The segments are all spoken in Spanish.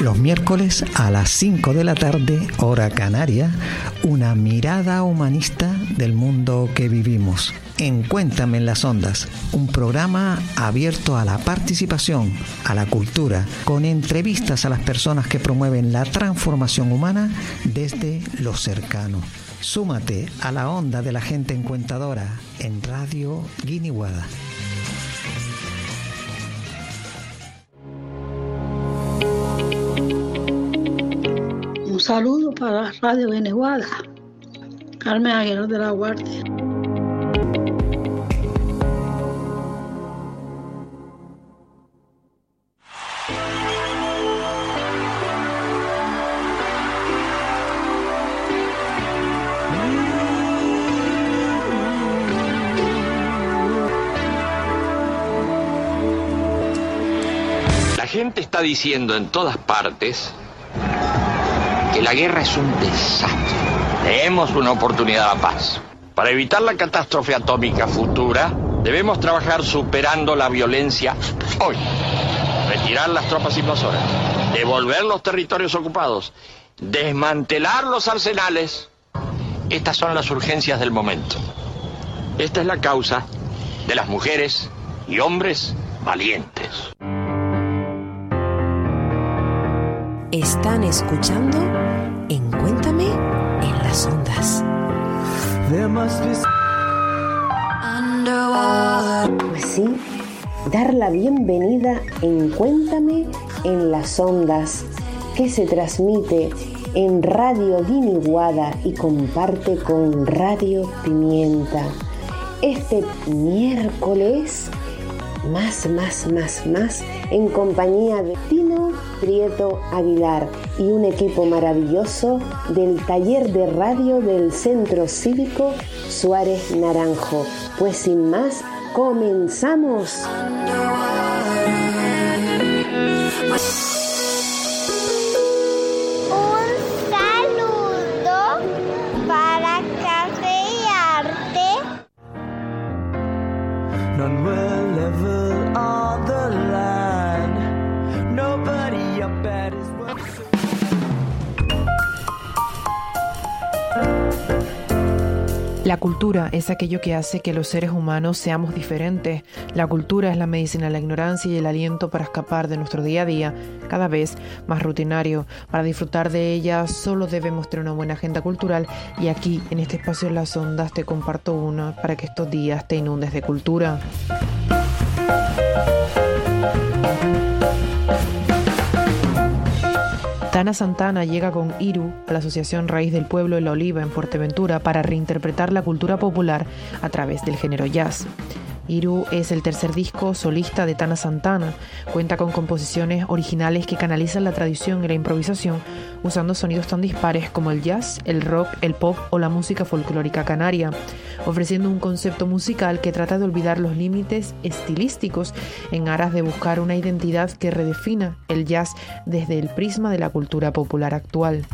Los miércoles a las 5 de la tarde, hora canaria, una mirada humanista del mundo que vivimos. En Cuéntame en las Ondas, un programa abierto a la participación, a la cultura, con entrevistas a las personas que promueven la transformación humana desde lo cercano. Súmate a la onda de la gente encuentadora en Radio Guiniguada. Un saludo para Radio Guiniguada. Carmen Aguilar de la Guardia. gente está diciendo en todas partes la guerra es un desastre. Tenemos una oportunidad a paz. Para evitar la catástrofe atómica futura, debemos trabajar superando la violencia hoy. Retirar las tropas invasoras, devolver los territorios ocupados, desmantelar los arsenales. Estas son las urgencias del momento. Esta es la causa de las mujeres y hombres valientes. Están escuchando en Cuéntame en las ondas. Pues sí, dar la bienvenida en Cuéntame en las ondas, que se transmite en Radio Guiniguada y comparte con Radio Pimienta. Este miércoles, más, más, más, más, en compañía de Tino Prieto Aguilar y un equipo maravilloso del taller de radio del Centro Cívico Suárez Naranjo. Pues sin más, comenzamos. La cultura es aquello que hace que los seres humanos seamos diferentes. La cultura es la medicina de la ignorancia y el aliento para escapar de nuestro día a día, cada vez más rutinario. Para disfrutar de ella solo debemos tener una buena agenda cultural y aquí, en este espacio de las ondas, te comparto una para que estos días te inundes de cultura. Tana Santana llega con Iru a la Asociación Raíz del Pueblo de la Oliva en Fuerteventura para reinterpretar la cultura popular a través del género jazz. Iru es el tercer disco solista de Tana Santana. Cuenta con composiciones originales que canalizan la tradición y la improvisación usando sonidos tan dispares como el jazz, el rock, el pop o la música folclórica canaria, ofreciendo un concepto musical que trata de olvidar los límites estilísticos en aras de buscar una identidad que redefina el jazz desde el prisma de la cultura popular actual.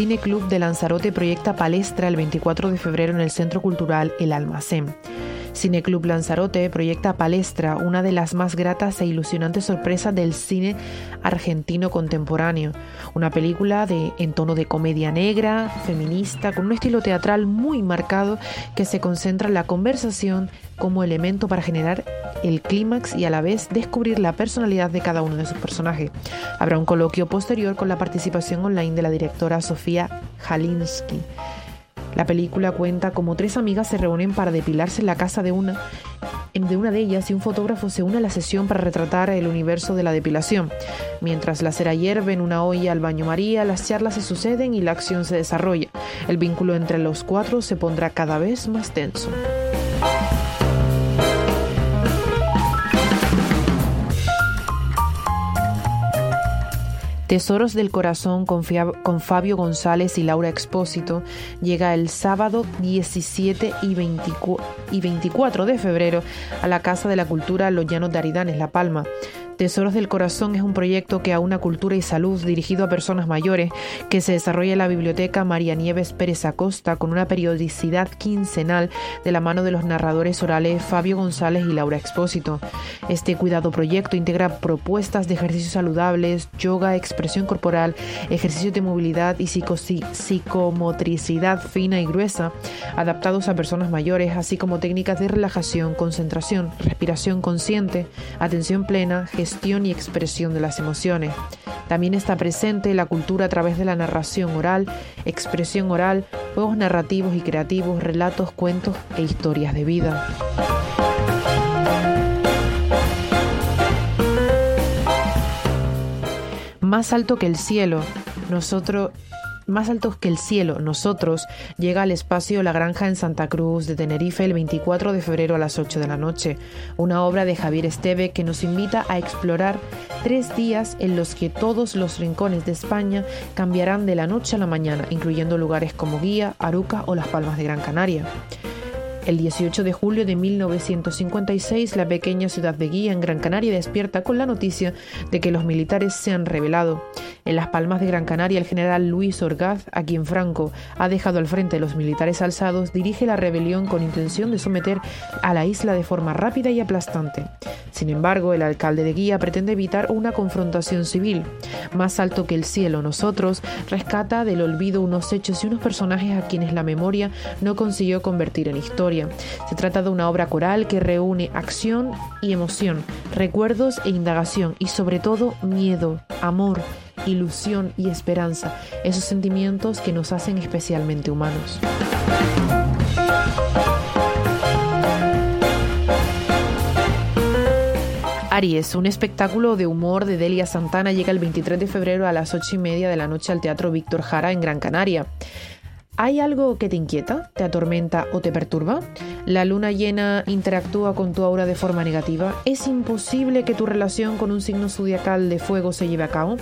Cine Club de Lanzarote proyecta palestra el 24 de febrero en el Centro Cultural El Almacén. Cineclub Lanzarote proyecta Palestra, una de las más gratas e ilusionantes sorpresas del cine argentino contemporáneo. Una película de, en tono de comedia negra, feminista, con un estilo teatral muy marcado que se concentra en la conversación como elemento para generar el clímax y a la vez descubrir la personalidad de cada uno de sus personajes. Habrá un coloquio posterior con la participación online de la directora Sofía Jalinsky. La película cuenta como tres amigas se reúnen para depilarse en la casa de una, de una de ellas y un fotógrafo se une a la sesión para retratar el universo de la depilación. Mientras la cera hierve en una olla al baño María, las charlas se suceden y la acción se desarrolla. El vínculo entre los cuatro se pondrá cada vez más tenso. Tesoros del Corazón con, Fabio González y Laura Expósito llega el sábado 17 y, 24 de febrero a la Casa de la Cultura Los Llanos de Aridanes, La Palma. Tesoros del Corazón es un proyecto que aúna cultura y salud dirigido a personas mayores que se desarrolla en la Biblioteca María Nieves Pérez Acosta con una periodicidad quincenal de la mano de los narradores orales Fabio González y Laura Expósito. Este cuidado proyecto integra propuestas de ejercicios saludables, yoga, expresión corporal, ejercicios de movilidad y psicomotricidad fina y gruesa, adaptados a personas mayores, así como técnicas de relajación, concentración, respiración consciente, atención plena, gestión y expresión de las emociones. También está presente la cultura a través de la narración oral, expresión oral, juegos narrativos y creativos, relatos, cuentos e historias de vida. Más alto que el cielo, nosotros más altos que el cielo, nosotros, llega al espacio La Granja en Santa Cruz de Tenerife el 24 de febrero a las 8 de la noche, una obra de Javier Esteve que nos invita a explorar tres días en los que todos los rincones de España cambiarán de la noche a la mañana, incluyendo lugares como Guía, Aruca o Las Palmas de Gran Canaria. El 18 de julio de 1956, la pequeña ciudad de Guía, en Gran Canaria, despierta con la noticia de que los militares se han rebelado. En Las Palmas de Gran Canaria, el general Luis Orgaz, a quien Franco ha dejado al frente de los militares alzados, dirige la rebelión con intención de someter a la isla de forma rápida y aplastante. Sin embargo, el alcalde de Guía pretende evitar una confrontación civil. Más alto que el cielo, nosotros, rescata del olvido unos hechos y unos personajes a quienes la memoria no consiguió convertir en historia. Se trata de una obra coral que reúne acción y emoción, recuerdos e indagación y sobre todo miedo, amor, ilusión y esperanza, esos sentimientos que nos hacen especialmente humanos. Aries, un espectáculo de humor de Delia Santana llega el 23 de febrero a las 8 y media de la noche al Teatro Víctor Jara en Gran Canaria. ¿Hay algo que te inquieta, te atormenta o te perturba? ¿La luna llena interactúa con tu aura de forma negativa? ¿Es imposible que tu relación con un signo zodiacal de fuego se lleve a cabo?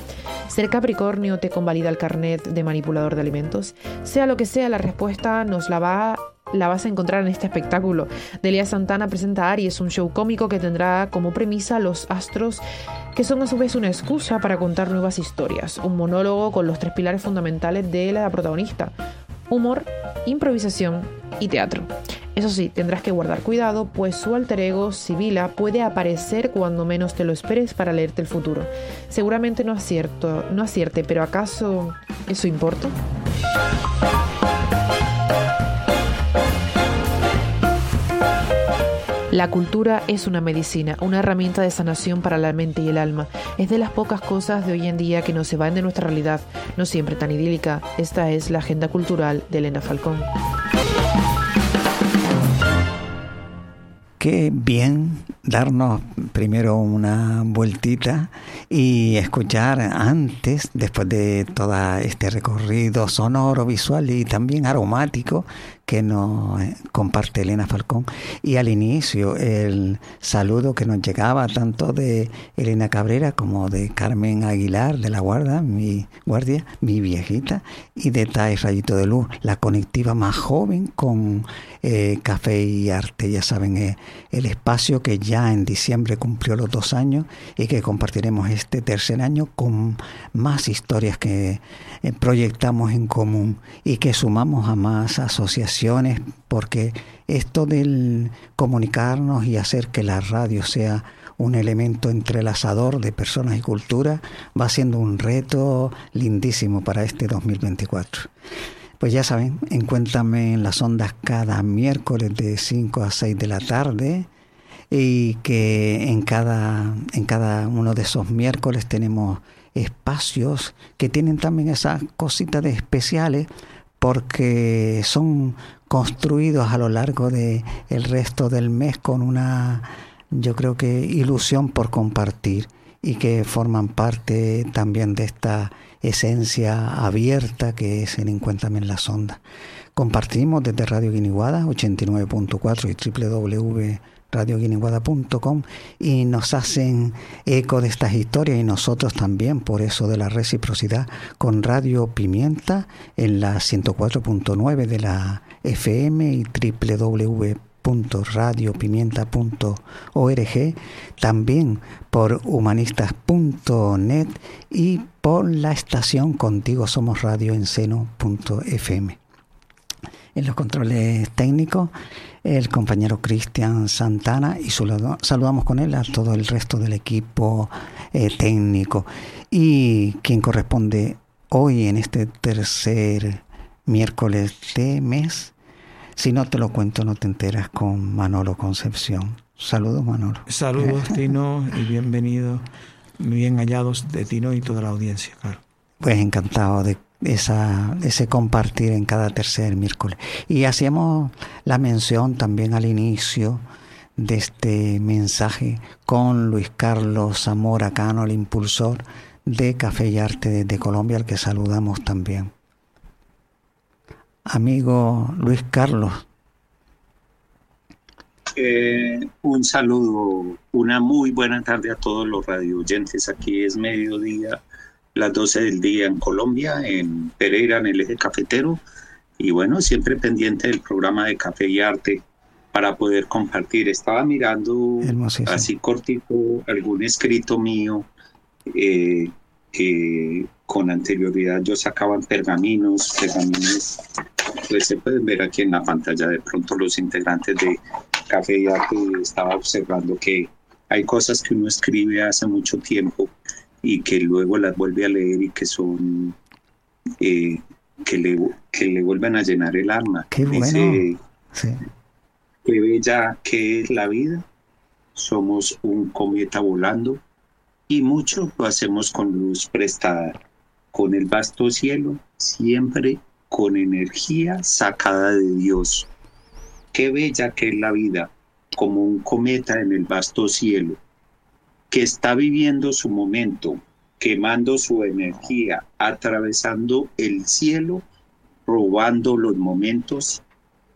¿Ser Capricornio te convalida el carnet de manipulador de alimentos? Sea lo que sea, la respuesta nos la va la vas a encontrar en este espectáculo. Delia Santana presenta a Aries, un show cómico que tendrá como premisa los astros que son a su vez una excusa para contar nuevas historias, un monólogo con los tres pilares fundamentales de la protagonista, humor, improvisación y teatro. Eso sí, tendrás que guardar cuidado, pues su alter ego, Sibila, puede aparecer cuando menos te lo esperes para leerte el futuro. Seguramente no acierto, no acierte, pero ¿acaso eso importa? La cultura es una medicina, una herramienta de sanación para la mente y el alma. Es de las pocas cosas de hoy en día que no se van de nuestra realidad, no siempre tan idílica. Esta es la agenda cultural de Elena Falcón. Qué bien darnos primero una vueltita y escuchar antes, después de todo este recorrido sonoro, visual y también aromático que nos eh, comparte Elena Falcón. Y al inicio el saludo que nos llegaba tanto de Elena Cabrera como de Carmen Aguilar de la Guardia, mi guardia, mi viejita, y de Tai Rayito de Luz, la conectiva más joven con eh, Café y Arte. Ya saben, eh, el espacio que ya en diciembre cumplió los dos años y que compartiremos este tercer año con más historias que proyectamos en común y que sumamos a más asociaciones porque esto del comunicarnos y hacer que la radio sea un elemento entrelazador de personas y cultura va siendo un reto lindísimo para este 2024. Pues ya saben, encuéntrame en las ondas cada miércoles de 5 a 6 de la tarde y que en cada, en cada uno de esos miércoles tenemos espacios que tienen también esas cositas de especiales porque son construidos a lo largo de el resto del mes con una yo creo que ilusión por compartir y que forman parte también de esta esencia abierta que es el Encuéntrame en la Sonda. Compartimos desde Radio Guiniguada 89.4 y www radioguiniguada.com y nos hacen eco de estas historias y nosotros también por eso de la reciprocidad con Radio Pimienta en la 104.9 de la FM y www www.radiopimienta.org, también por humanistas.net y por la estación Contigo Somos Radio en seno.fm. En los controles técnicos, el compañero Cristian Santana y saludamos con él a todo el resto del equipo eh, técnico. Y quien corresponde hoy en este tercer miércoles de mes, si no te lo cuento no te enteras con Manolo Concepción. Saludos Manolo. Saludos Tino y bienvenido, bien hallados de Tino y toda la audiencia, claro. Pues encantado de esa, ese compartir en cada tercer miércoles. Y hacíamos la mención también al inicio de este mensaje con Luis Carlos Zamora Cano, el impulsor de Café y Arte de Colombia, al que saludamos también. Amigo Luis Carlos. Eh, un saludo, una muy buena tarde a todos los radio oyentes. Aquí es mediodía las 12 del día en Colombia, en Pereira, en el eje cafetero. Y bueno, siempre pendiente del programa de Café y Arte para poder compartir. Estaba mirando así cortito algún escrito mío eh, que con anterioridad yo sacaba en pergaminos, pergaminos, pues se pueden ver aquí en la pantalla de pronto los integrantes de Café y Arte estaba observando que hay cosas que uno escribe hace mucho tiempo y que luego las vuelve a leer y que son eh, que le que le vuelven a llenar el alma. Qué bueno. Qué bella que es la vida. Somos un cometa volando y mucho lo hacemos con luz prestada. Con el vasto cielo siempre con energía sacada de Dios. Qué bella que es la vida como un cometa en el vasto cielo que está viviendo su momento, quemando su energía, atravesando el cielo, robando los momentos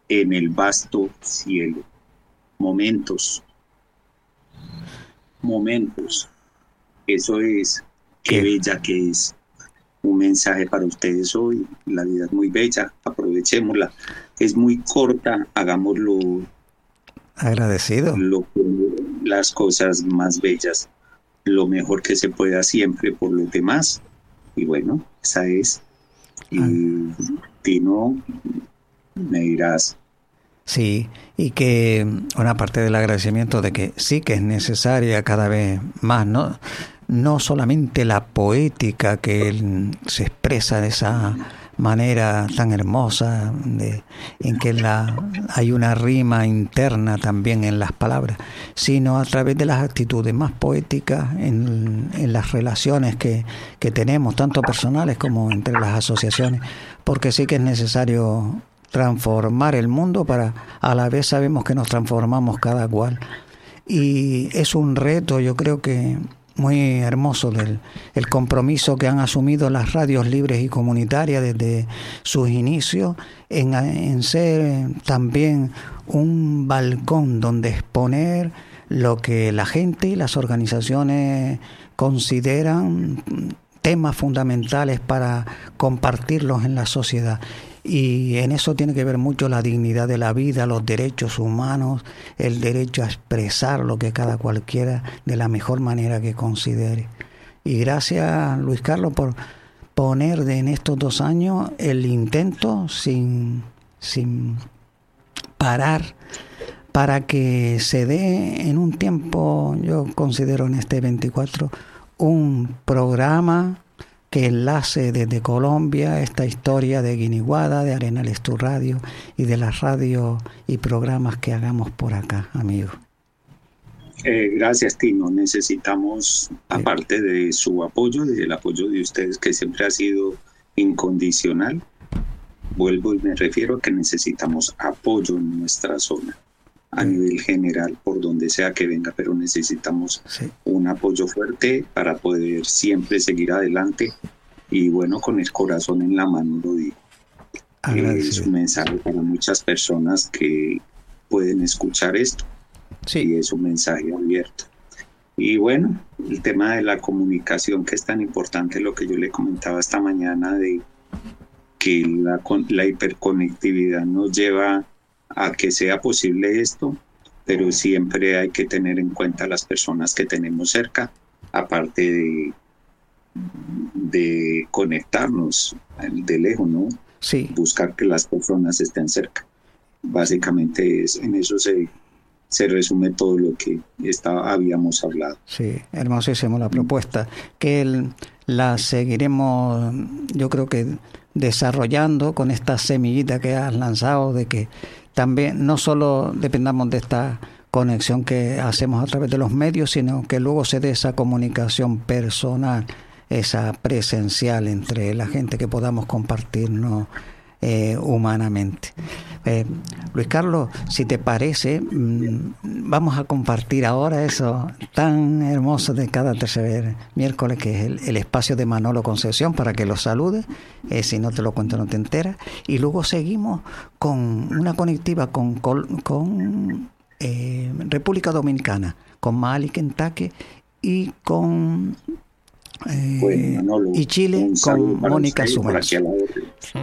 en el vasto cielo. Momentos. Momentos. Eso es, qué, bella que es. Un mensaje para ustedes hoy. La vida es muy bella, aprovechémosla. Es muy corta, hagámoslo. Agradecido. Lo, las cosas más bellas, lo mejor que se pueda siempre por los demás. Y bueno, esa es. Y ah. Tino, me dirás. Sí, y que una parte del agradecimiento de que sí que es necesaria cada vez más, ¿no? No solamente la poética que se expresa de esa manera tan hermosa de, en que la, hay una rima interna también en las palabras, sino a través de las actitudes más poéticas en, en las relaciones que, que tenemos, tanto personales como entre las asociaciones, porque sí que es necesario transformar el mundo para a la vez sabemos que nos transformamos cada cual. Y es un reto yo creo que muy hermoso del el compromiso que han asumido las radios libres y comunitarias desde sus inicios en, en ser también un balcón donde exponer lo que la gente y las organizaciones consideran temas fundamentales para compartirlos en la sociedad. Y en eso tiene que ver mucho la dignidad de la vida, los derechos humanos, el derecho a expresar lo que cada cualquiera de la mejor manera que considere. Y gracias, Luis Carlos, por poner en estos dos años el intento sin, sin parar para que se dé en un tiempo, yo considero en este 24, un programa que enlace desde Colombia esta historia de Guiniguada, de Arenales Tu Radio y de las radios y programas que hagamos por acá, amigo. Eh, gracias, Tino. Necesitamos, aparte de su apoyo, del apoyo de ustedes, que siempre ha sido incondicional, vuelvo y me refiero a que necesitamos apoyo en nuestra zona a nivel general, por donde sea que venga, pero necesitamos un apoyo fuerte para poder siempre seguir adelante y bueno, con el corazón en la mano lo digo. Es un mensaje para muchas personas que pueden escuchar esto y es un mensaje abierto. Y bueno, el tema de la comunicación que es tan importante, lo que yo le comentaba esta mañana de que la, la hiperconectividad nos lleva a que sea posible esto, pero siempre hay que tener en cuenta las personas que tenemos cerca, aparte de, de conectarnos de lejos, ¿no? Sí. Buscar que las personas estén cerca. Básicamente es, en eso se, se resume todo lo que está, habíamos hablado. Sí, hermosísimo la propuesta, que la seguiremos, yo creo que desarrollando con esta semillita que has lanzado de que también no solo dependamos de esta conexión que hacemos a través de los medios, sino que luego se dé esa comunicación personal, esa presencial entre la gente que podamos compartirnos eh, humanamente. Eh, Luis Carlos, si te parece, mm, vamos a compartir ahora eso tan hermoso de cada tercer miércoles, que es el, espacio de Manolo Concepción, para que lo salude, eh, si no te lo cuento no te enteras, y luego seguimos con una conectiva con, con, República Dominicana, con Mali, Kentucky y con y Chile con Mónica Suárez.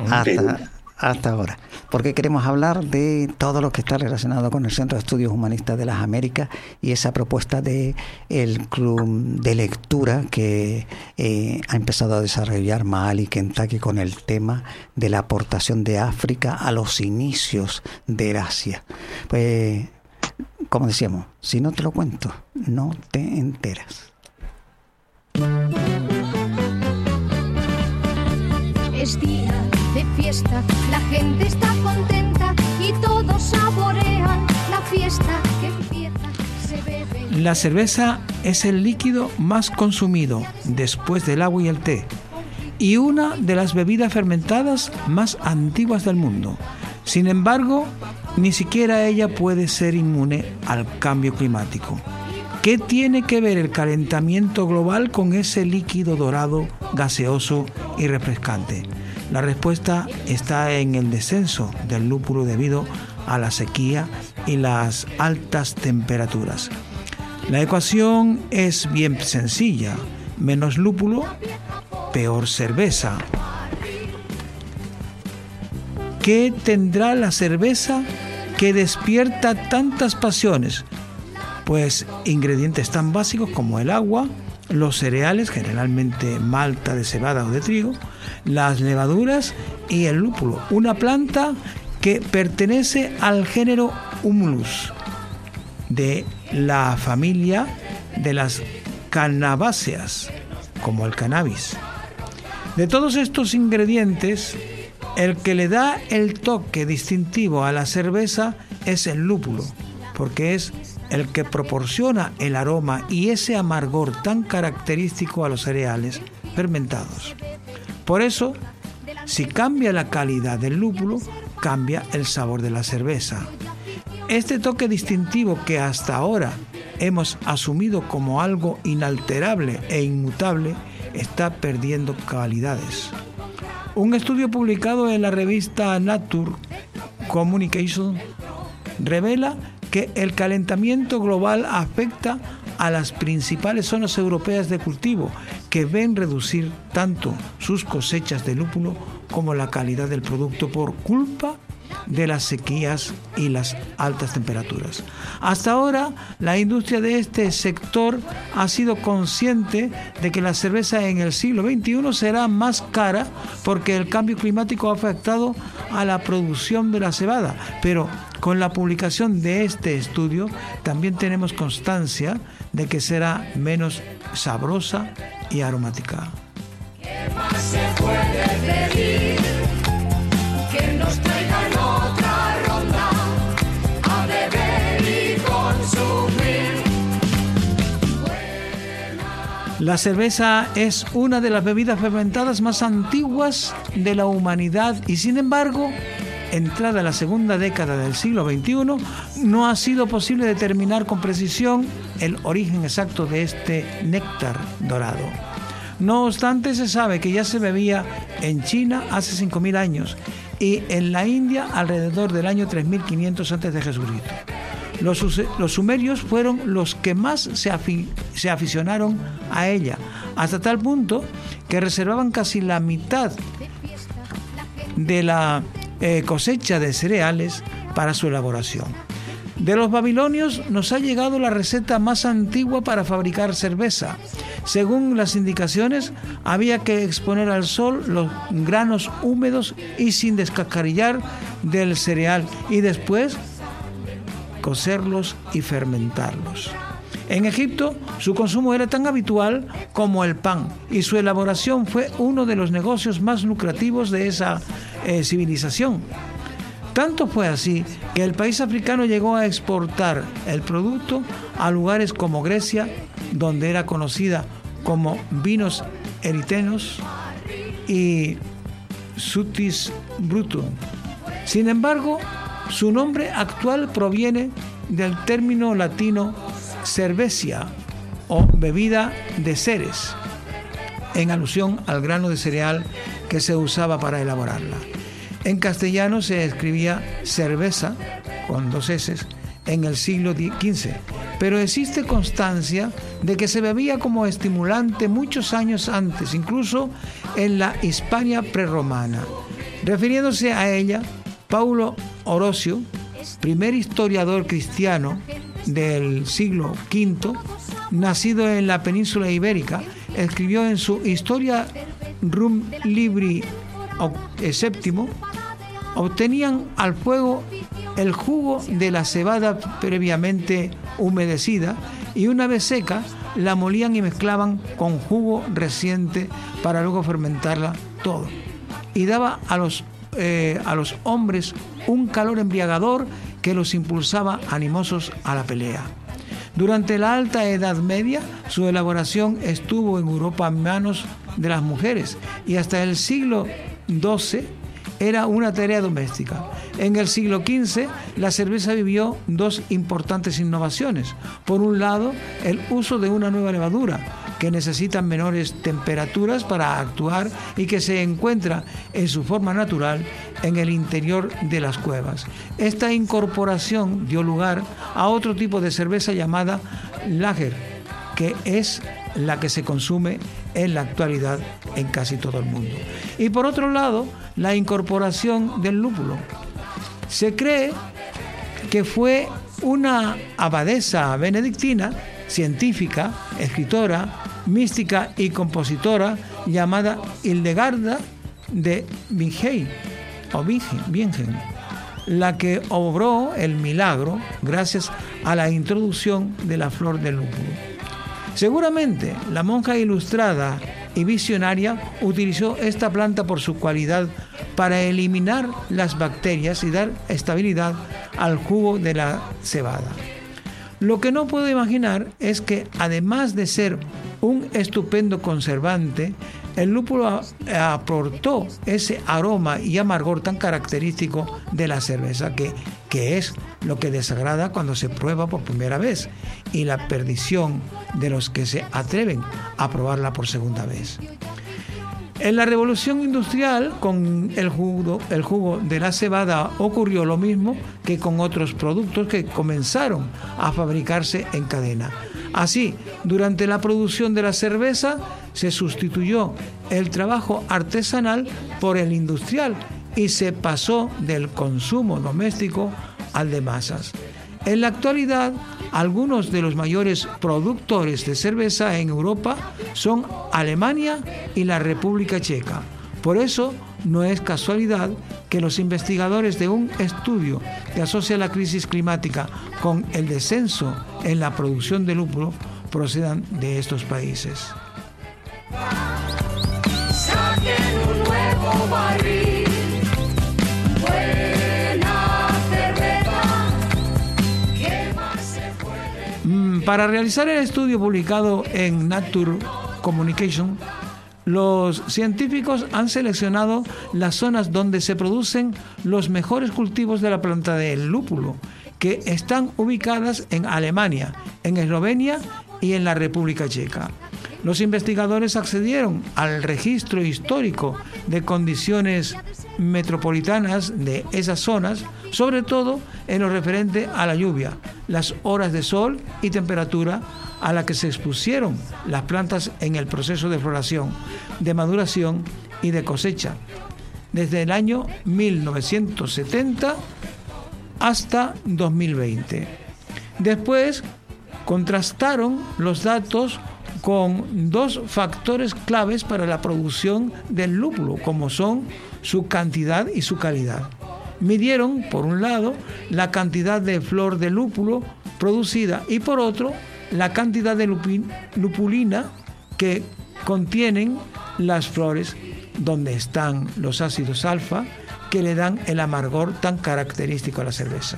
Hasta, hasta ahora. Porque queremos hablar de todo lo que está relacionado con el Centro de Estudios Humanistas de las Américas y esa propuesta de el club de lectura que eh, ha empezado a desarrollar Mali Kentucky con el tema de la aportación de África a los inicios de Asia. Pues, como decíamos, si no te lo cuento, no te enteras. Es día de fiesta, la gente está contenta y todos saborean la fiesta. La cerveza es el líquido más consumido después del agua y el té y una de las bebidas fermentadas más antiguas del mundo. Sin embargo, ni siquiera ella puede ser inmune al cambio climático. ¿Qué tiene que ver el calentamiento global con ese líquido dorado, gaseoso y refrescante? La respuesta está en el descenso del lúpulo debido a la sequía y las altas temperaturas. La ecuación es bien sencilla. Menos lúpulo, peor cerveza. ¿Qué tendrá la cerveza que despierta tantas pasiones? Pues ingredientes tan básicos como el agua, los cereales, generalmente malta de cebada o de trigo, las levaduras y el lúpulo, una planta que pertenece al género Humulus de la familia de las cannabáceas, como el cannabis. De todos estos ingredientes, el que le da el toque distintivo a la cerveza es el lúpulo, porque es el que proporciona el aroma y ese amargor tan característico a los cereales fermentados. Por eso, si cambia la calidad del lúpulo, cambia el sabor de la cerveza. Este toque distintivo que hasta ahora hemos asumido como algo inalterable e inmutable está perdiendo calidades. Un estudio publicado en la revista Nature Communication revela que el calentamiento global afecta a las principales zonas europeas de cultivo, que ven reducir tanto sus cosechas de lúpulo como la calidad del producto por culpa de las sequías y las altas temperaturas. Hasta ahora, la industria de este sector ha sido consciente de que la cerveza en el siglo XXI será más cara porque el cambio climático ha afectado a la producción de la cebada, pero con la publicación de este estudio también tenemos constancia de que será menos sabrosa y aromática. Que nos traigan otra ronda a beber y consumir. La cerveza es una de las bebidas fermentadas más antiguas de la humanidad y sin embargo entrada la segunda década del siglo XXI, no ha sido posible determinar con precisión el origen exacto de este néctar dorado. No obstante, se sabe que ya se bebía en China hace 5.000 años y en la India alrededor del año 3500 a.C. Los, los, sumerios fueron los que más se, se aficionaron a ella, hasta tal punto que reservaban casi la mitad de la eh, cosecha de cereales para su elaboración. De los babilonios nos ha llegado la receta más antigua para fabricar cerveza. Según las indicaciones, había que exponer al sol los granos húmedos y sin descascarillar del cereal y después cocerlos y fermentarlos. En Egipto su consumo era tan habitual como el pan y su elaboración fue uno de los negocios más lucrativos de esa eh, civilización. Tanto fue así que el país africano llegó a exportar el producto a lugares como Grecia, donde era conocida como vinos eritenos y sutis brutum. Sin embargo, su nombre actual proviene del término latino cervecia o bebida de ceres, en alusión al grano de cereal que se usaba para elaborarla. En castellano se escribía cerveza con dos S en el siglo XV, pero existe constancia de que se bebía como estimulante muchos años antes, incluso en la Hispania prerromana. Refiriéndose a ella, Paulo Orocio, primer historiador cristiano del siglo V, nacido en la península ibérica, escribió en su Historia Rum Libri VII obtenían al fuego el jugo de la cebada previamente humedecida y una vez seca la molían y mezclaban con jugo reciente para luego fermentarla todo. Y daba a los, eh, a los hombres un calor embriagador que los impulsaba animosos a la pelea. Durante la Alta Edad Media, su elaboración estuvo en Europa en manos de las mujeres y hasta el siglo XII era una tarea doméstica. En el siglo XV, la cerveza vivió dos importantes innovaciones. Por un lado, el uso de una nueva levadura, que necesita menores temperaturas para actuar y que se encuentra en su forma natural en el interior de las cuevas. Esta incorporación dio lugar a otro tipo de cerveza llamada lager, que es la que se consume en la actualidad en casi todo el mundo. Y por otro lado, la incorporación del lúpulo. Se cree que fue una abadesa benedictina, científica, escritora, mística y compositora llamada Hildegarda de Bingen, o Bingen, la que obró el milagro gracias a la introducción de la flor del lúpulo. Seguramente la monja ilustrada y visionaria utilizó esta planta por su cualidad para eliminar las bacterias y dar estabilidad al jugo de la cebada. Lo que no puedo imaginar es que además de ser un estupendo conservante, el lúpulo aportó ese aroma y amargor tan característico de la cerveza que, que es lo que desagrada cuando se prueba por primera vez y la perdición de los que se atreven a probarla por segunda vez. En la revolución industrial, con el jugo, el jugo de la cebada ocurrió lo mismo que con otros productos que comenzaron a fabricarse en cadena. Así, durante la producción de la cerveza se sustituyó el trabajo artesanal por el industrial y se pasó del consumo doméstico al de masas. En la actualidad, algunos de los mayores productores de cerveza en Europa son Alemania y la República Checa. Por eso, no es casualidad que los investigadores de un estudio que asocia la crisis climática con el descenso en la producción de lúpulo procedan de estos países. Mm, para realizar el estudio publicado en Nature Communication, los científicos han seleccionado las zonas donde se producen los mejores cultivos de la planta del lúpulo, que están ubicadas en Alemania, en Eslovenia y en la República Checa. Los investigadores accedieron al registro histórico de condiciones metropolitanas de esas zonas, sobre todo en lo referente a la lluvia, las horas de sol y temperatura a la que se expusieron las plantas en el proceso de floración, de maduración y de cosecha. Desde el año 1970 hasta 2020. Después contrastaron los datos con dos factores claves para la producción del lúpulo, como son su cantidad y su calidad. Midieron, por un lado, la cantidad de flor de lúpulo producida y por otro, la cantidad de lupulina que contienen las flores donde están los ácidos alfa que le dan el amargor tan característico a la cerveza.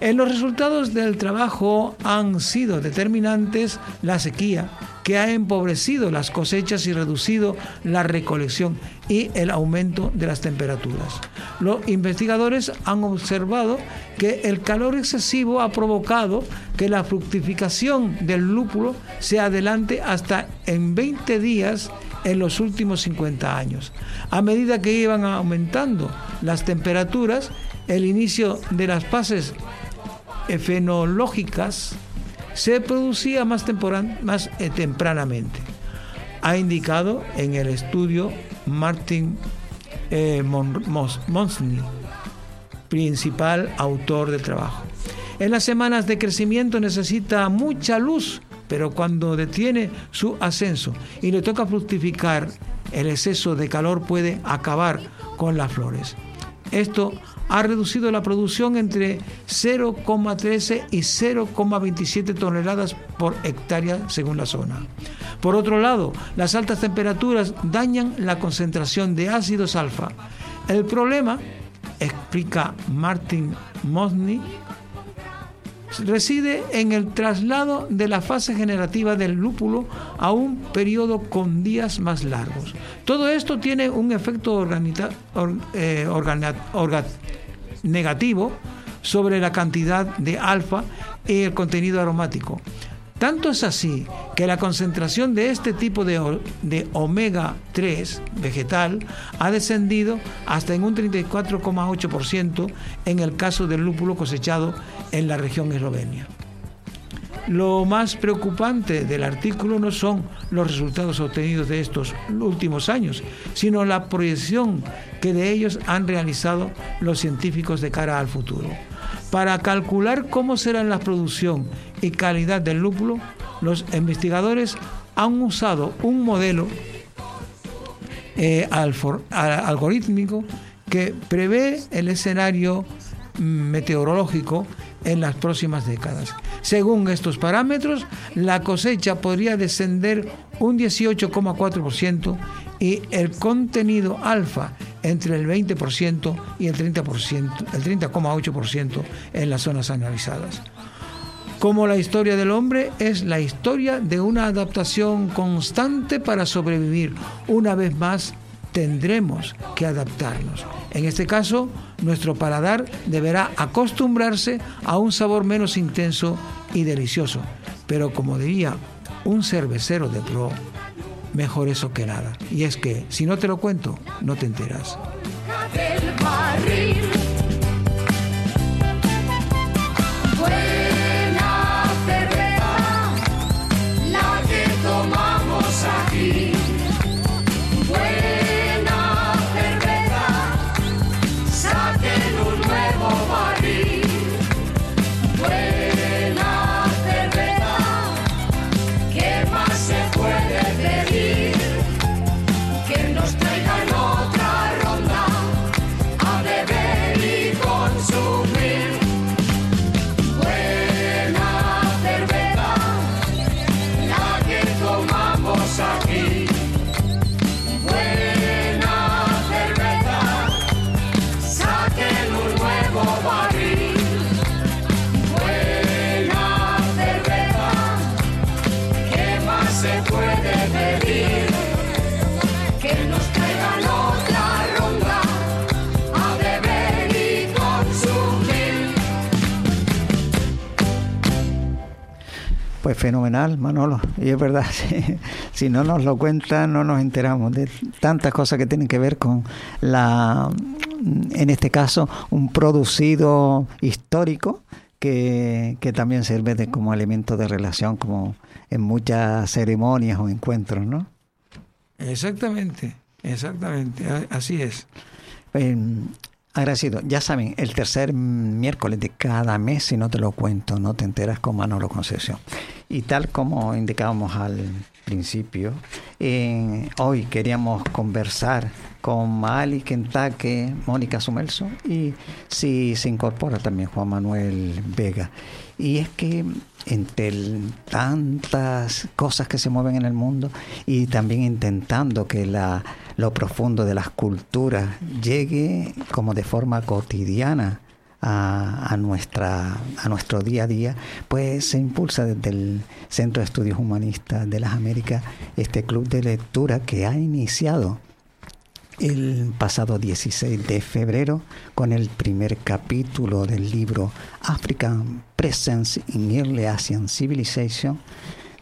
En los resultados del trabajo han sido determinantes la sequía, que ha empobrecido las cosechas y reducido la recolección y el aumento de las temperaturas. Los investigadores han observado que el calor excesivo ha provocado que la fructificación del lúpulo se adelante hasta en 20 días en los últimos 50 años. A medida que iban aumentando las temperaturas, el inicio de las fases fenológicas se producía más, eh, tempranamente. Ha indicado en el estudio Martin eh, principal autor del trabajo. En las semanas de crecimiento necesita mucha luz, pero cuando detiene su ascenso y le toca fructificar, el exceso de calor puede acabar con las flores. Esto ha reducido la producción entre 0,13 y 0,27 toneladas por hectárea según la zona. Por otro lado, las altas temperaturas dañan la concentración de ácidos alfa. El problema, explica Martin Mosny, reside en el traslado de la fase generativa del lúpulo a un periodo con días más largos. Todo esto tiene un efecto eh, negativo sobre la cantidad de alfa y el contenido aromático. Tanto es así que la concentración de este tipo de, omega 3 vegetal ha descendido hasta en un 34,8% en el caso del lúpulo cosechado en la región eslovenia. Lo más preocupante del artículo no son los resultados obtenidos de estos últimos años, sino la proyección que de ellos han realizado los científicos de cara al futuro. Para calcular cómo será la producción y calidad del lúpulo, los investigadores han usado un modelo eh, algorítmico que prevé el escenario meteorológico en las próximas décadas. Según estos parámetros, la cosecha podría descender un 18,4% y el contenido alfa entre el 20% y el 30%, el 30,8% en las zonas analizadas. Como la historia del hombre es la historia de una adaptación constante para sobrevivir. Una vez más, tendremos que adaptarnos. En este caso, nuestro paladar deberá acostumbrarse a un sabor menos intenso y delicioso. Pero como diría un cervecero de pro, mejor eso que nada. Y es que si no te lo cuento, no te enteras. Pues fenomenal, Manolo. Y es verdad, si, no nos lo cuentan, no nos enteramos de tantas cosas que tienen que ver con la, en este caso, un producido histórico que, que también sirve de, como elemento de relación, como en muchas ceremonias o encuentros, ¿no? Exactamente, exactamente, así es. Agradecido. Ya saben, el tercer miércoles de cada mes, si no te lo cuento, no te enteras con Manolo Concepción. Y tal como indicábamos al principio, hoy queríamos conversar con Mali Kentucky, Mónica Sumelso y si se incorpora también Juan Manuel Vega. Y es que entre tantas cosas que se mueven en el mundo y también intentando que la, lo profundo de las culturas llegue como de forma cotidiana a, nuestra, a nuestro día a día, pues se impulsa desde el Centro de Estudios Humanistas de las Américas este club de lectura que ha iniciado el pasado 16 de febrero con el primer capítulo del libro African Presence in Early Asian Civilization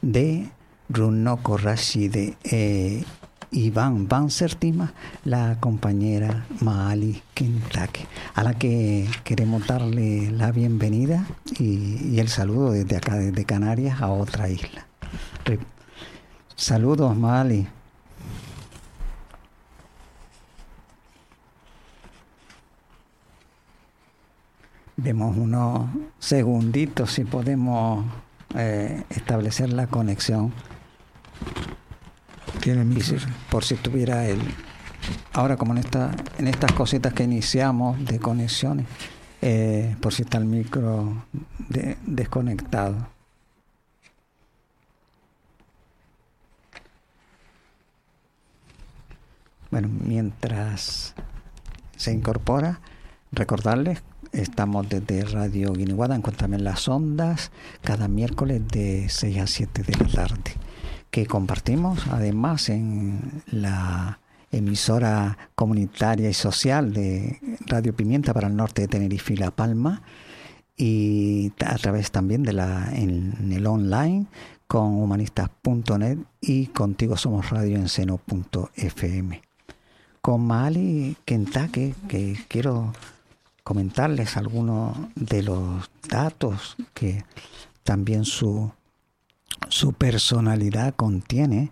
de Runoko Rashid eh, Iván Van Sertima, la compañera Maali Kentucky, a la que queremos darle la bienvenida y, y el saludo desde acá, desde Canarias a otra isla. Saludos, Maali. Demos unos segunditos si podemos eh, establecer la conexión. Por si tuviera el. Ahora, como en, esta, en estas cositas que iniciamos de conexiones, eh, por si está el micro desconectado. Bueno, mientras se incorpora, recordarles Estamos desde Radio Guiniguada, en las ondas, cada miércoles de 6 a 7 de la tarde, compartimos además en la emisora comunitaria y social de Radio Pimienta para el norte de Tenerife y La Palma, y a través también de la en el online con humanistas.net y contigo somos radio en seno.fm. Con Mali Kentucky, que quiero comentarles algunos de los datos que también su, su personalidad contiene,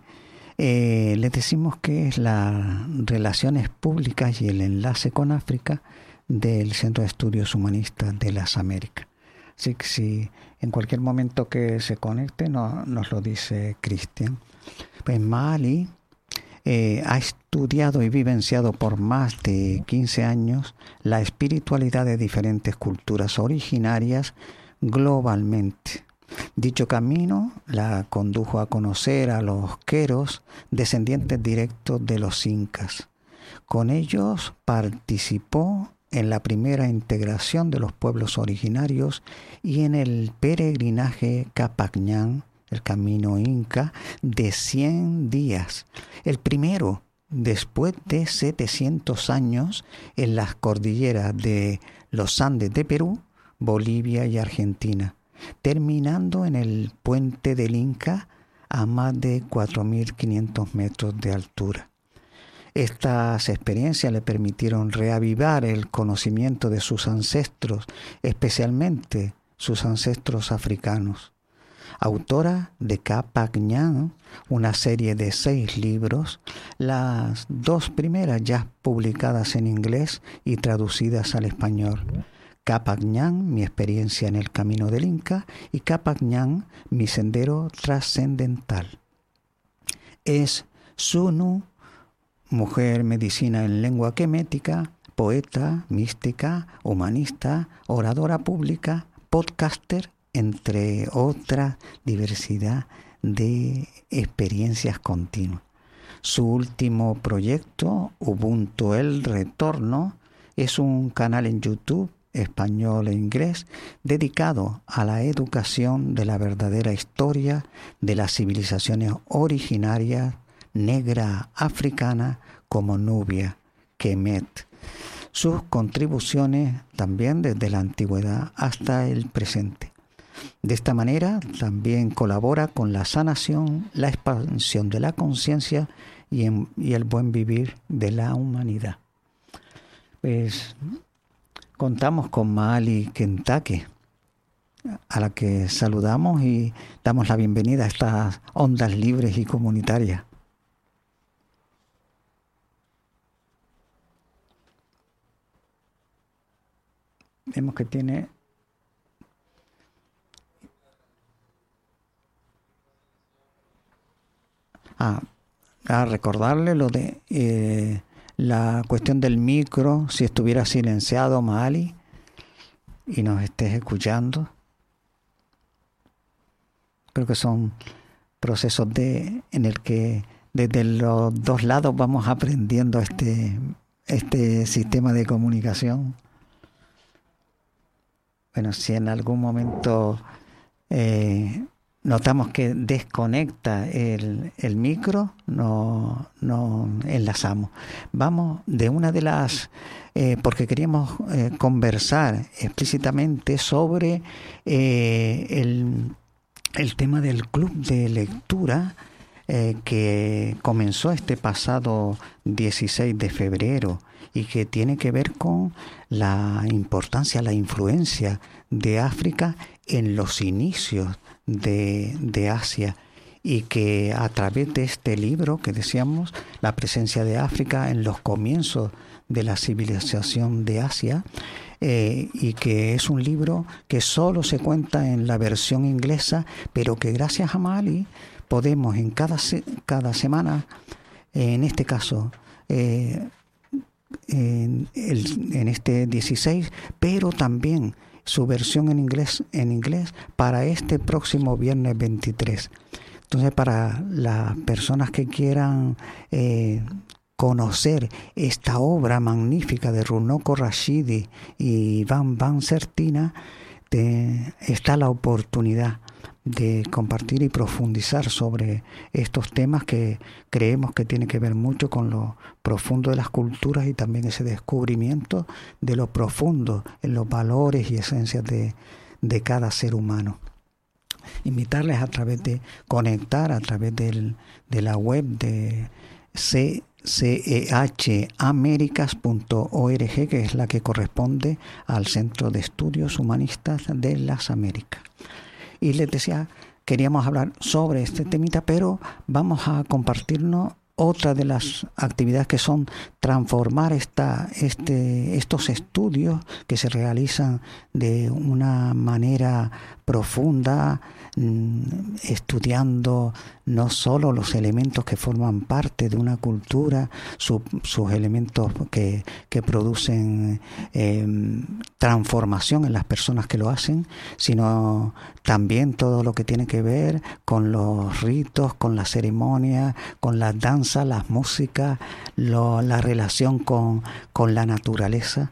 eh, les decimos que es las relaciones públicas y el enlace con África del Centro de Estudios Humanistas de las Américas. Así que si en cualquier momento que se conecte no, nos lo dice Cristian. Pues Mali eh, ha estudiado y vivenciado por más de 15 años la espiritualidad de diferentes culturas originarias globalmente. Dicho camino la condujo a conocer a los queros, descendientes directos de los incas. Con ellos participó en la primera integración de los pueblos originarios y en el peregrinaje Capacñán el camino inca, de 100 días. El primero, después de 700 años, en las cordilleras de los Andes de Perú, Bolivia y Argentina, terminando en el puente del Inca a más de 4.500 metros de altura. Estas experiencias le permitieron reavivar el conocimiento de sus ancestros, especialmente sus ancestros africanos autora de Capac una serie de seis libros, las dos primeras ya publicadas en inglés y traducidas al español. Capac mi experiencia en el camino del Inca, y Capac mi sendero trascendental. Es Sunu, mujer medicina en lengua quemética, poeta, mística, humanista, oradora pública, podcaster entre otra diversidad de experiencias continuas. Su último proyecto, Ubuntu El Retorno, es un canal en YouTube español e inglés dedicado a la educación de la verdadera historia de las civilizaciones originarias negra africana como Nubia, Kemet. Sus contribuciones también desde la antigüedad hasta el presente. De esta manera también colabora con la sanación, la expansión de la conciencia y, el buen vivir de la humanidad. Pues contamos con Mali Kentucky, a la que saludamos y damos la bienvenida a estas ondas libres y comunitarias. vemos que tiene Ah, a recordarle lo de eh, la cuestión del micro, si estuviera silenciado Mali y nos estés escuchando. Creo que son procesos de en el que desde los dos lados vamos aprendiendo este este sistema de comunicación. Bueno, si en algún momento eh, notamos que desconecta el, micro, no, no, enlazamos. Vamos de una de las, eh, porque queríamos eh, conversar explícitamente sobre eh, el, el, tema del club de lectura que comenzó este pasado 16 de febrero y que tiene que ver con la importancia, la influencia de África en los inicios de, Asia y que a través de este libro que decíamos, la presencia de África en los comienzos de la civilización de Asia, eh, y que es un libro que solo se cuenta en la versión inglesa, pero que gracias a Mali podemos en cada, cada semana, en este caso, eh, en, en este 16, pero también su versión en inglés, en inglés para este próximo viernes 23. Entonces, para las personas que quieran eh, conocer esta obra magnífica de Runoko Rashidi y Van Van Sertina, está la oportunidad de compartir y profundizar sobre estos temas que creemos que tiene que ver mucho con lo profundo de las culturas y también ese descubrimiento de lo profundo en los valores y esencias de, cada ser humano. Invitarles a través de conectar, a través de la web de cehamericas.org, que es la que corresponde al Centro de Estudios Humanistas de las Américas y les decía, queríamos hablar sobre este temita, pero vamos a compartirnos otra de las actividades que son transformar esta, este, estos estudios que se realizan de una manera profunda, estudiando no solo los elementos que forman parte de una cultura, sus elementos que, producen em, transformación en las personas que lo hacen, sino también todo lo que tiene que ver con los ritos, con la ceremonia, con las danzas, las músicas, la relación con, con la naturaleza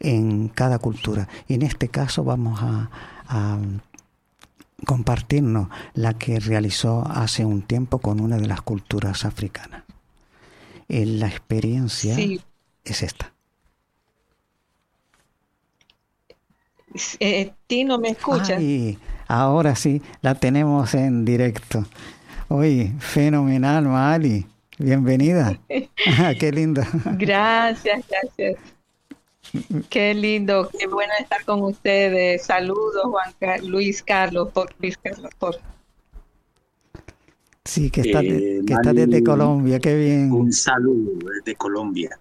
en cada cultura. Y en este caso vamos a compartirnos la que realizó hace un tiempo con una de las culturas africanas. Eh, la experiencia es esta. Eh, Tino, ¿me escuchas? ahora sí, la tenemos en directo. Oye, fenomenal, Mali. Bienvenida. Qué lindo. Gracias, gracias. Qué lindo, qué bueno estar con ustedes. Saludos, Juan Luis Carlos, por Luis Carlos, por. Sí, que está, eh, que está desde Colombia, qué bien. Un saludo desde Colombia.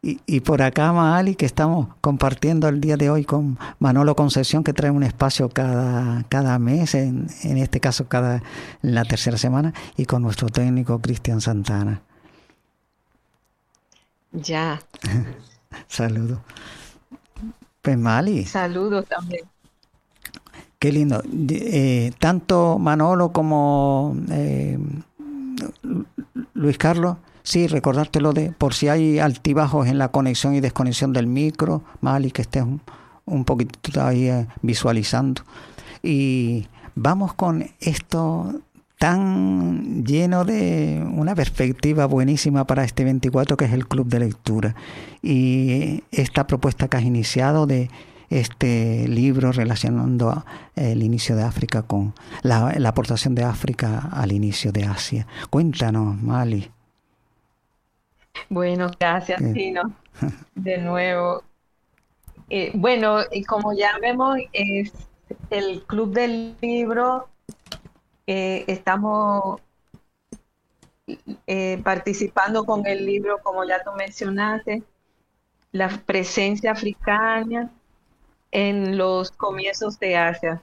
Y, y, por acá, Maali, que estamos compartiendo el día de hoy con Manolo Concesión, que trae un espacio cada, cada mes, en, en este caso cada en la tercera semana, y con nuestro técnico Cristian Santana. Ya. Saludos. Pues Mali. Saludos también. Qué lindo. Eh, tanto Manolo como eh, Luis Carlos, sí, recordártelo de, por si hay altibajos en la conexión y desconexión del micro, Mali, que estés un, un poquito ahí eh, visualizando. Y vamos con esto tan lleno de una perspectiva buenísima para este 24 que es el club de lectura y esta propuesta que has iniciado de este libro relacionando el inicio de África con la, aportación de África al inicio de Asia. Cuéntanos, Mali. Bueno, gracias, Tino. De nuevo. Eh, bueno, y como ya vemos, es el Club del Libro eh, estamos eh, participando con el libro, como ya tú mencionaste, la presencia africana en los comienzos de Asia.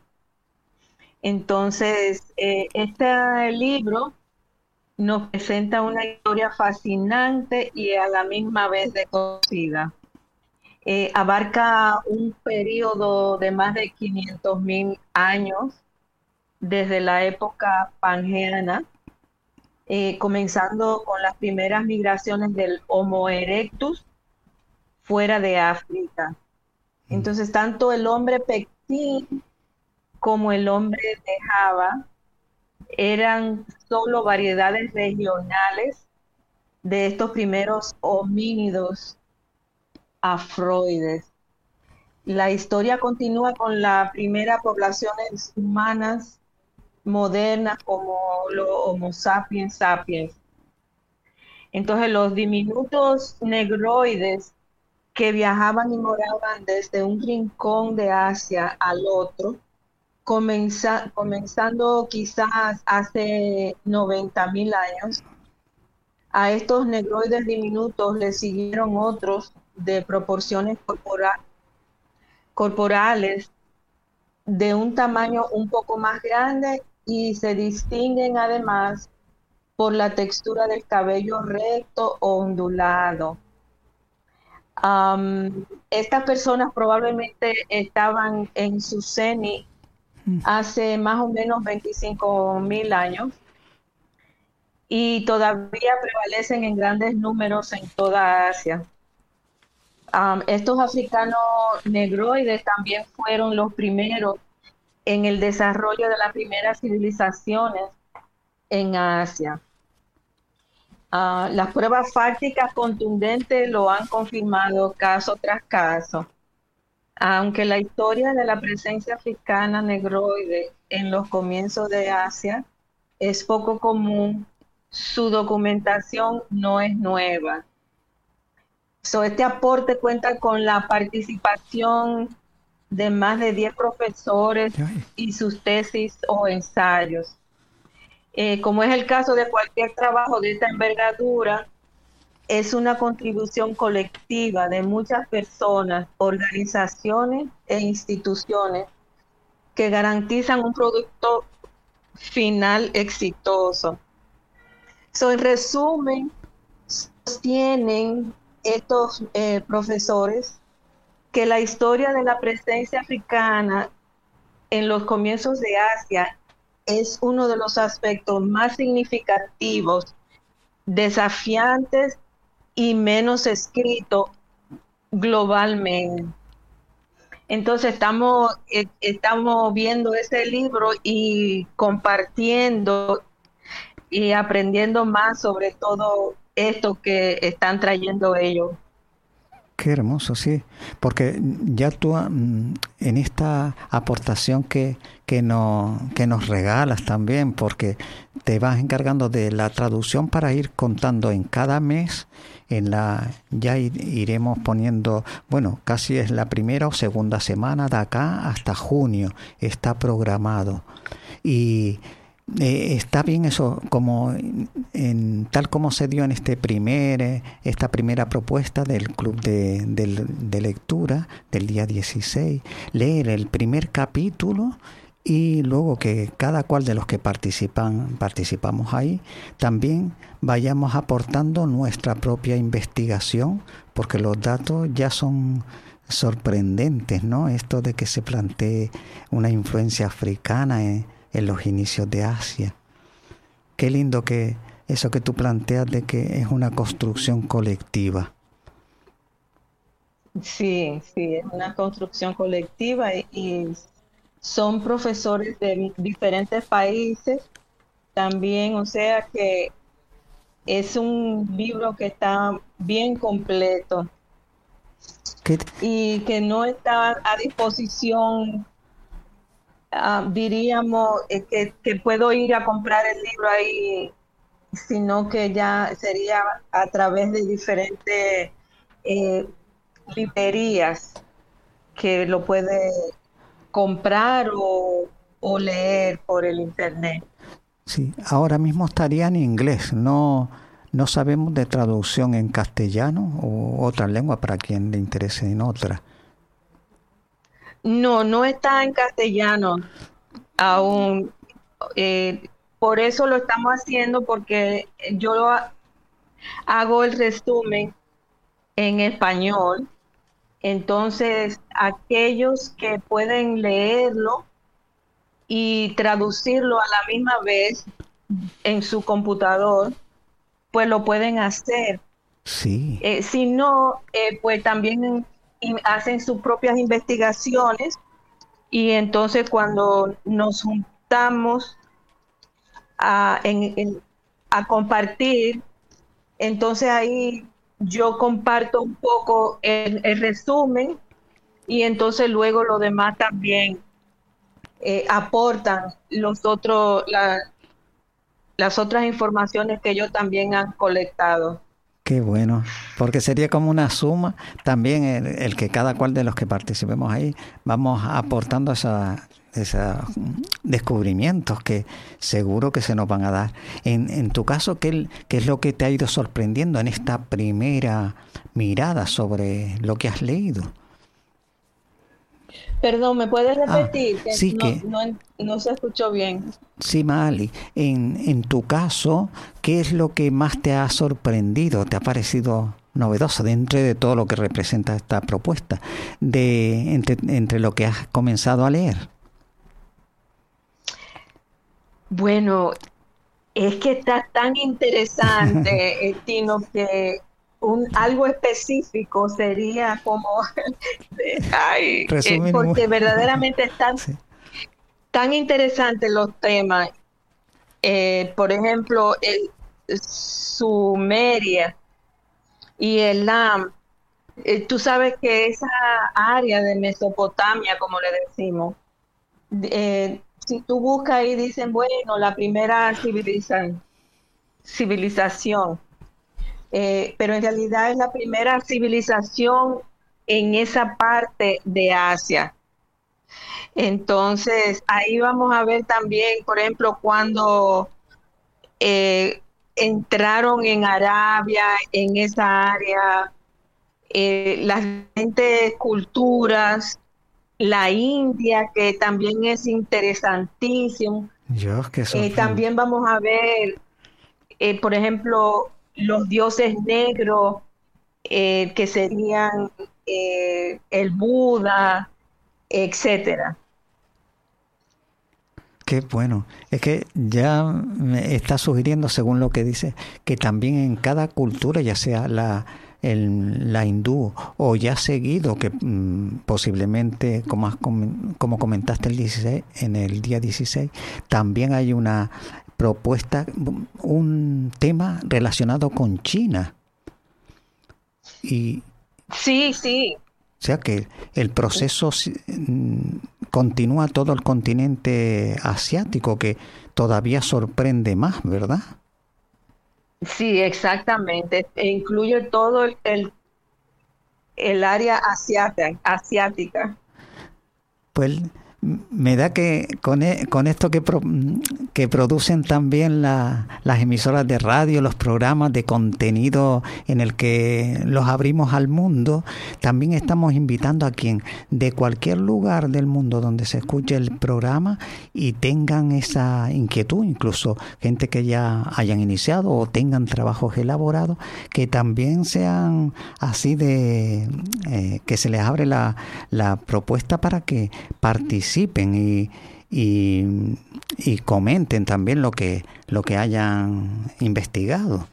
Entonces, eh, este libro nos presenta una historia fascinante y a la misma vez desconocida. Abarca un periodo de más de 500 mil años desde la época pangeana, eh, comenzando con las primeras migraciones del Homo erectus fuera de África. Entonces, tanto el hombre pequín como el hombre de Java eran solo variedades regionales de estos primeros homínidos afroides. La historia continúa con las primeras poblaciones humanas modernas como los Homo sapiens sapiens. Entonces los diminutos negroides que viajaban y moraban desde un rincón de Asia al otro, comenzando quizás hace 90 mil años, a estos negroides diminutos le siguieron otros de proporciones corporales de un tamaño un poco más grande y se distinguen además por la textura del cabello recto o ondulado. estas personas probablemente estaban en su ceni mm. hace más o menos 25 mil años y todavía prevalecen en grandes números en toda Asia estos africanos negroides también fueron los primeros en el desarrollo de las primeras civilizaciones en Asia. Ah, las pruebas fácticas contundentes lo han confirmado caso tras caso. Aunque la historia de la presencia africana negroide en los comienzos de Asia es poco común, su documentación no es nueva este aporte cuenta con la participación de más de 10 profesores y sus tesis o ensayos. Eh, como es el caso de cualquier trabajo de esta envergadura, es una contribución colectiva de muchas personas, organizaciones e instituciones que garantizan un producto final exitoso. So, en resumen, sostienen estos eh, profesores que la historia de la presencia africana en los comienzos de Asia es uno de los aspectos más significativos, desafiantes y menos escrito globalmente. Entonces estamos, eh, estamos viendo ese libro y compartiendo y aprendiendo más sobre todo esto que están trayendo ellos. Qué hermoso, sí, porque ya tú mm, en esta aportación que, que, no, que nos regalas también, porque te vas encargando de la traducción para ir contando en cada mes, en la ya iremos poniendo, bueno, casi es la primera o segunda semana de acá hasta junio, está programado. Y eh, está bien eso, como en, tal como se dio en este primer, eh, esta primera propuesta del club de, de, lectura del día 16, leer el primer capítulo y luego que cada cual de los que participan, participamos ahí, también vayamos aportando nuestra propia investigación, porque los datos ya son sorprendentes, ¿no? Esto de que se plantee una influencia africana en, en los inicios de Asia. Qué lindo que eso que tú planteas de que es una construcción colectiva. Sí, sí, es una construcción colectiva y, son profesores de diferentes países también, o sea que es un libro que está bien completo y que no está a disposición Ah, diríamos eh, que, puedo ir a comprar el libro ahí, sino que ya sería a través de diferentes eh, librerías que lo puede comprar o, leer por el internet. Sí, ahora mismo estaría en inglés, no, no sabemos de traducción en castellano o otra lengua para quien le interese en otra. No, no está en castellano aún. Eh, por eso lo estamos haciendo porque yo lo hago el resumen en español. Entonces, aquellos que pueden leerlo y traducirlo a la misma vez en su computador, pues lo pueden hacer. Sí. Eh, si no, eh, pues también hacen sus propias investigaciones y entonces cuando nos juntamos a, a compartir, entonces ahí yo comparto un poco el, resumen y entonces luego lo demás también eh, aportan los otros, las otras informaciones que ellos también han colectado. Qué bueno, porque sería como una suma también el, que cada cual de los que participemos ahí vamos aportando esa, esos descubrimientos que seguro que se nos van a dar. En, en tu caso, ¿qué, ¿qué es lo que te ha ido sorprendiendo en esta primera mirada sobre lo que has leído? Perdón, ¿me puedes ah, repetir? sí, no, que, no, se escuchó bien. Sí, Mali, en, en tu caso, ¿qué es lo que más te ha sorprendido, te ha parecido novedoso dentro de todo lo que representa esta propuesta, de entre, entre lo que has comenzado a leer? Bueno, es que está tan interesante, eh, Tino, que un, algo específico sería como, ay, eh, porque verdaderamente están tan interesantes los temas. Eh, por ejemplo, el Sumeria y el Lam. Eh, tú sabes que esa área de Mesopotamia, como le decimos, si tú buscas ahí, dicen, bueno, la primera civilización, civilización eh, pero en realidad es la primera civilización en esa parte de Asia. Entonces, ahí vamos a ver también, por ejemplo, cuando eh, entraron en Arabia, en esa área, eh, las diferentes culturas, la India, que también es interesantísimo. también vamos a ver, por ejemplo, los dioses negros, eh, que serían eh, el Buda, etcétera. Qué bueno. Es que ya me está sugiriendo, según lo que dice, que también en cada cultura, ya sea la, la hindú o ya seguido, que mm, posiblemente, como, como comentaste el 16, en el día 16, también hay una propuesta, un tema relacionado con China. Y, sí, sí. O sea que el proceso mm, continúa todo el continente asiático, que todavía sorprende más, ¿verdad? Sí, exactamente. E incluye todo el, el, área asiática, asiática. Pues me da que con, e, con esto que, que producen también las emisoras de radio, los programas de contenido en el que los abrimos al mundo, también estamos invitando a quien de cualquier lugar del mundo donde se escuche el programa y tengan esa inquietud, incluso gente que ya hayan iniciado o tengan trabajos elaborados, que también sean así de eh, que se les abre la, la propuesta para que participen y, y, comenten también lo que, lo que hayan investigado.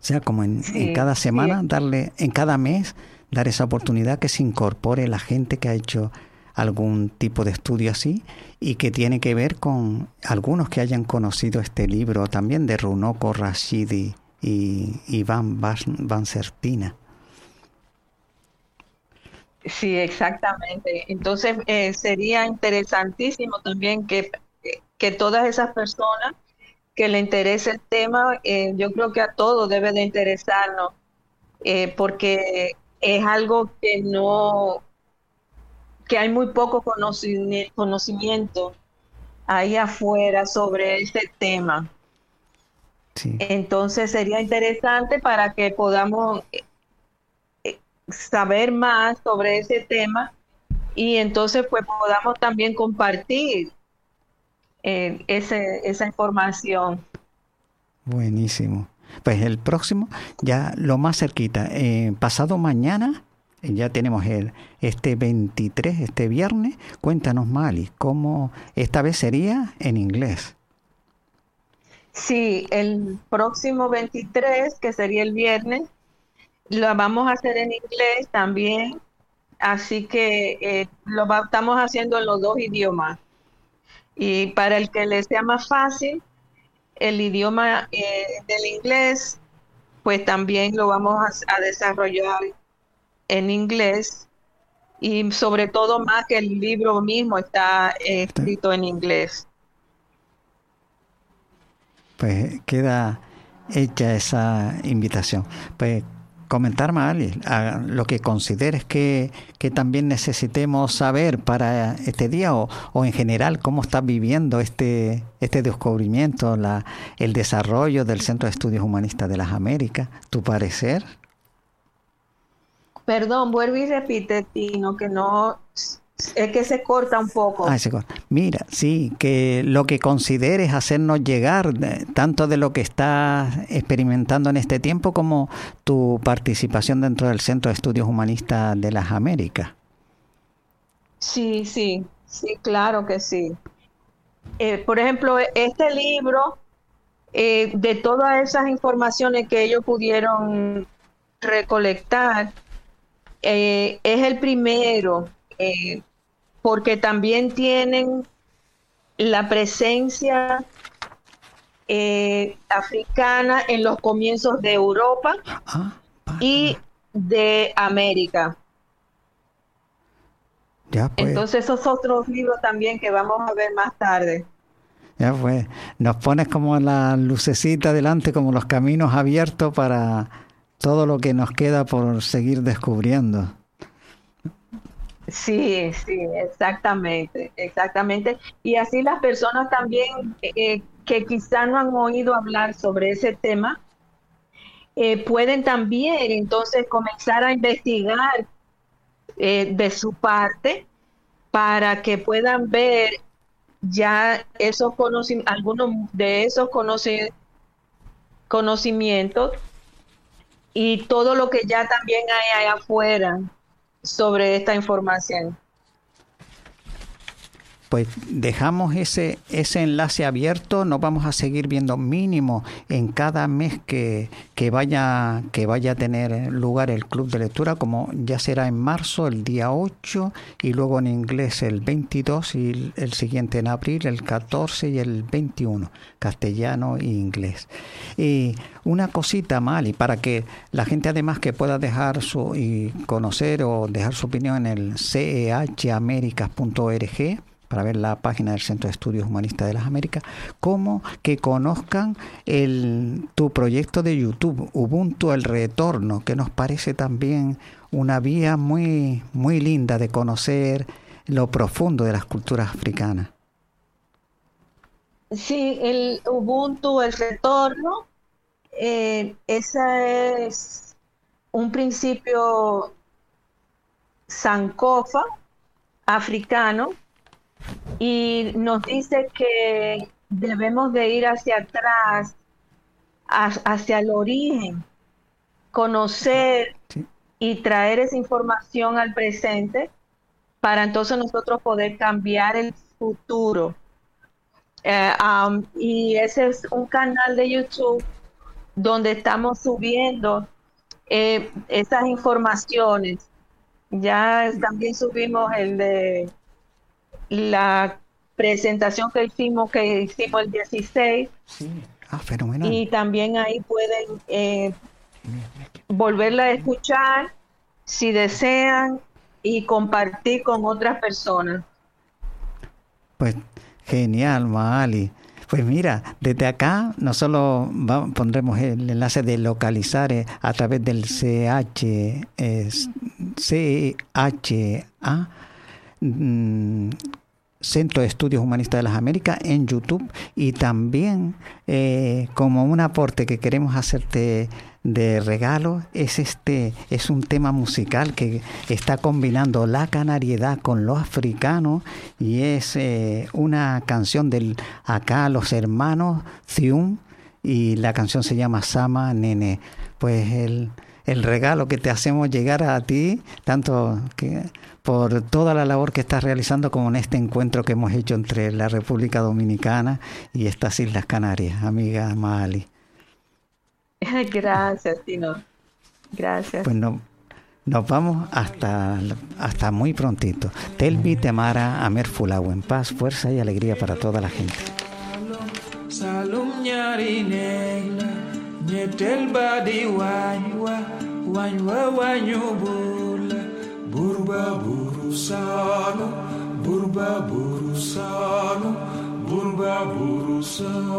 O sea, como en, cada semana, darle, en cada mes, dar esa oportunidad que se incorpore la gente que ha hecho algún tipo de estudio así y que tiene que ver con algunos que hayan conocido este libro también de Runoko Rashidi y Iván Van Sertina. Sí, exactamente. Entonces eh, sería interesantísimo también que, que todas esas personas que le interese el tema, eh, yo creo que a todos debe de interesarnos, eh, porque es algo que no, que hay muy poco conocimiento ahí afuera sobre este tema. Entonces sería interesante para que podamos saber más sobre ese tema y entonces pues podamos también compartir eh, ese, esa información. Buenísimo. Pues el próximo, ya lo más cerquita, eh, pasado mañana, ya tenemos el este 23, este viernes. Cuéntanos, Mali, cómo esta vez sería en inglés. Sí, el próximo 23, que sería el viernes, lo vamos a hacer en inglés también, así que eh, lo estamos haciendo en los dos idiomas. Y para el que le sea más fácil, el idioma eh, del inglés, pues también lo vamos a, desarrollar en inglés y sobre todo más que el libro mismo está eh, escrito en inglés. Pues queda hecha esa invitación. Pues comentar mal lo que consideres que, que, también necesitemos saber para este día o, o, en general cómo estás viviendo este, este descubrimiento, la, el desarrollo del Centro de Estudios Humanistas de las Américas, tu parecer. Perdón, vuelvo y repite, Tino, que no es que se corta un poco. Ah, se corta. Mira, sí, que lo que consideres hacernos llegar, tanto de lo que estás experimentando en este tiempo como tu participación dentro del Centro de Estudios Humanistas de las Américas. Sí, sí, sí, claro que sí. Eh, por ejemplo, este libro, eh, de todas esas informaciones que ellos pudieron recolectar, eh, es el primero porque también tienen la presencia eh, africana en los comienzos de Europa ah, y de América. Ya pues. Entonces esos otros libros también que vamos a ver más tarde. Ya pues, nos pones como la lucecita delante, como los caminos abiertos para todo lo que nos queda por seguir descubriendo. Sí, sí, exactamente, exactamente. Y así las personas también eh, que quizá no han oído hablar sobre ese tema, eh, pueden también entonces comenzar a investigar eh, de su parte para que puedan ver ya esos conocimientos, algunos de esos conocimientos y todo lo que ya también hay allá afuera sobre esta información pues dejamos ese, ese enlace abierto, nos vamos a seguir viendo mínimo en cada mes que, que, vaya, que vaya a tener lugar el club de lectura, como ya será en marzo, el día 8, y luego en inglés el 22 y el siguiente en abril, el 14 y el 21, castellano e inglés. Y una cosita mal, y para que la gente además que pueda dejar su y conocer o dejar su opinión en el cehamericas.org, para ver la página del Centro de Estudios Humanistas de las Américas, como que conozcan el, tu proyecto de YouTube, Ubuntu El Retorno, que nos parece también una vía muy, muy linda de conocer lo profundo de las culturas africanas. Sí, el Ubuntu El Retorno, eh, ese es un principio sankofa africano y nos dice que debemos de ir hacia atrás, hacia el origen, conocer y traer esa información al presente para entonces nosotros poder cambiar el futuro. Eh, y ese es un canal de YouTube donde estamos subiendo eh, esas informaciones. Ya también subimos el de la presentación que hicimos, que hicimos el 16. Ah, fenomenal. Y también ahí pueden eh, volverla a escuchar si desean y compartir con otras personas. Pues genial, Maali. Pues mira, desde acá no solo pondremos el enlace de localizar eh, a través del CH, eh, CHA Mm, Centro de Estudios Humanistas de las Américas en YouTube y también eh, como un aporte que queremos hacerte de regalo es este es un tema musical que está combinando la canariedad con lo africano y es eh, una canción del acá los hermanos Zium y la canción se llama Sama Nene. Pues el, el regalo que te hacemos llegar a ti tanto que por toda la labor que estás realizando como en este encuentro que hemos hecho entre la República Dominicana y estas Islas Canarias amiga Mali Gracias, Tino. Gracias. Pues no, nos vamos hasta, hasta muy prontito. Telvi Temara Amer Fulao, en paz, fuerza y alegría para toda la gente. Burba burusano, burba burusano, burba burusano.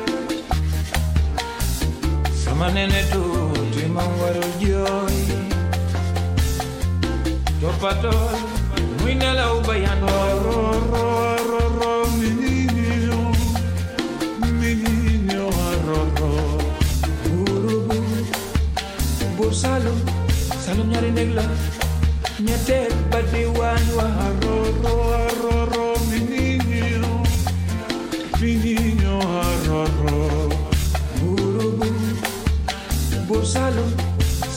manene tu timangwaro joi. Topatol mwinela ubayanwarorororo mininio mininio aroro burubu bursalo salom nyarinegla nyatet badiwanwaroro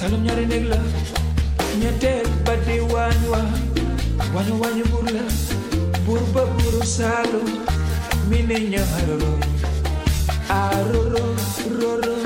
salum ñaari néeg la ñetteel ba di waañ wa wañu wañu bur la bur ba buru salum mi ñaaroro aroro roro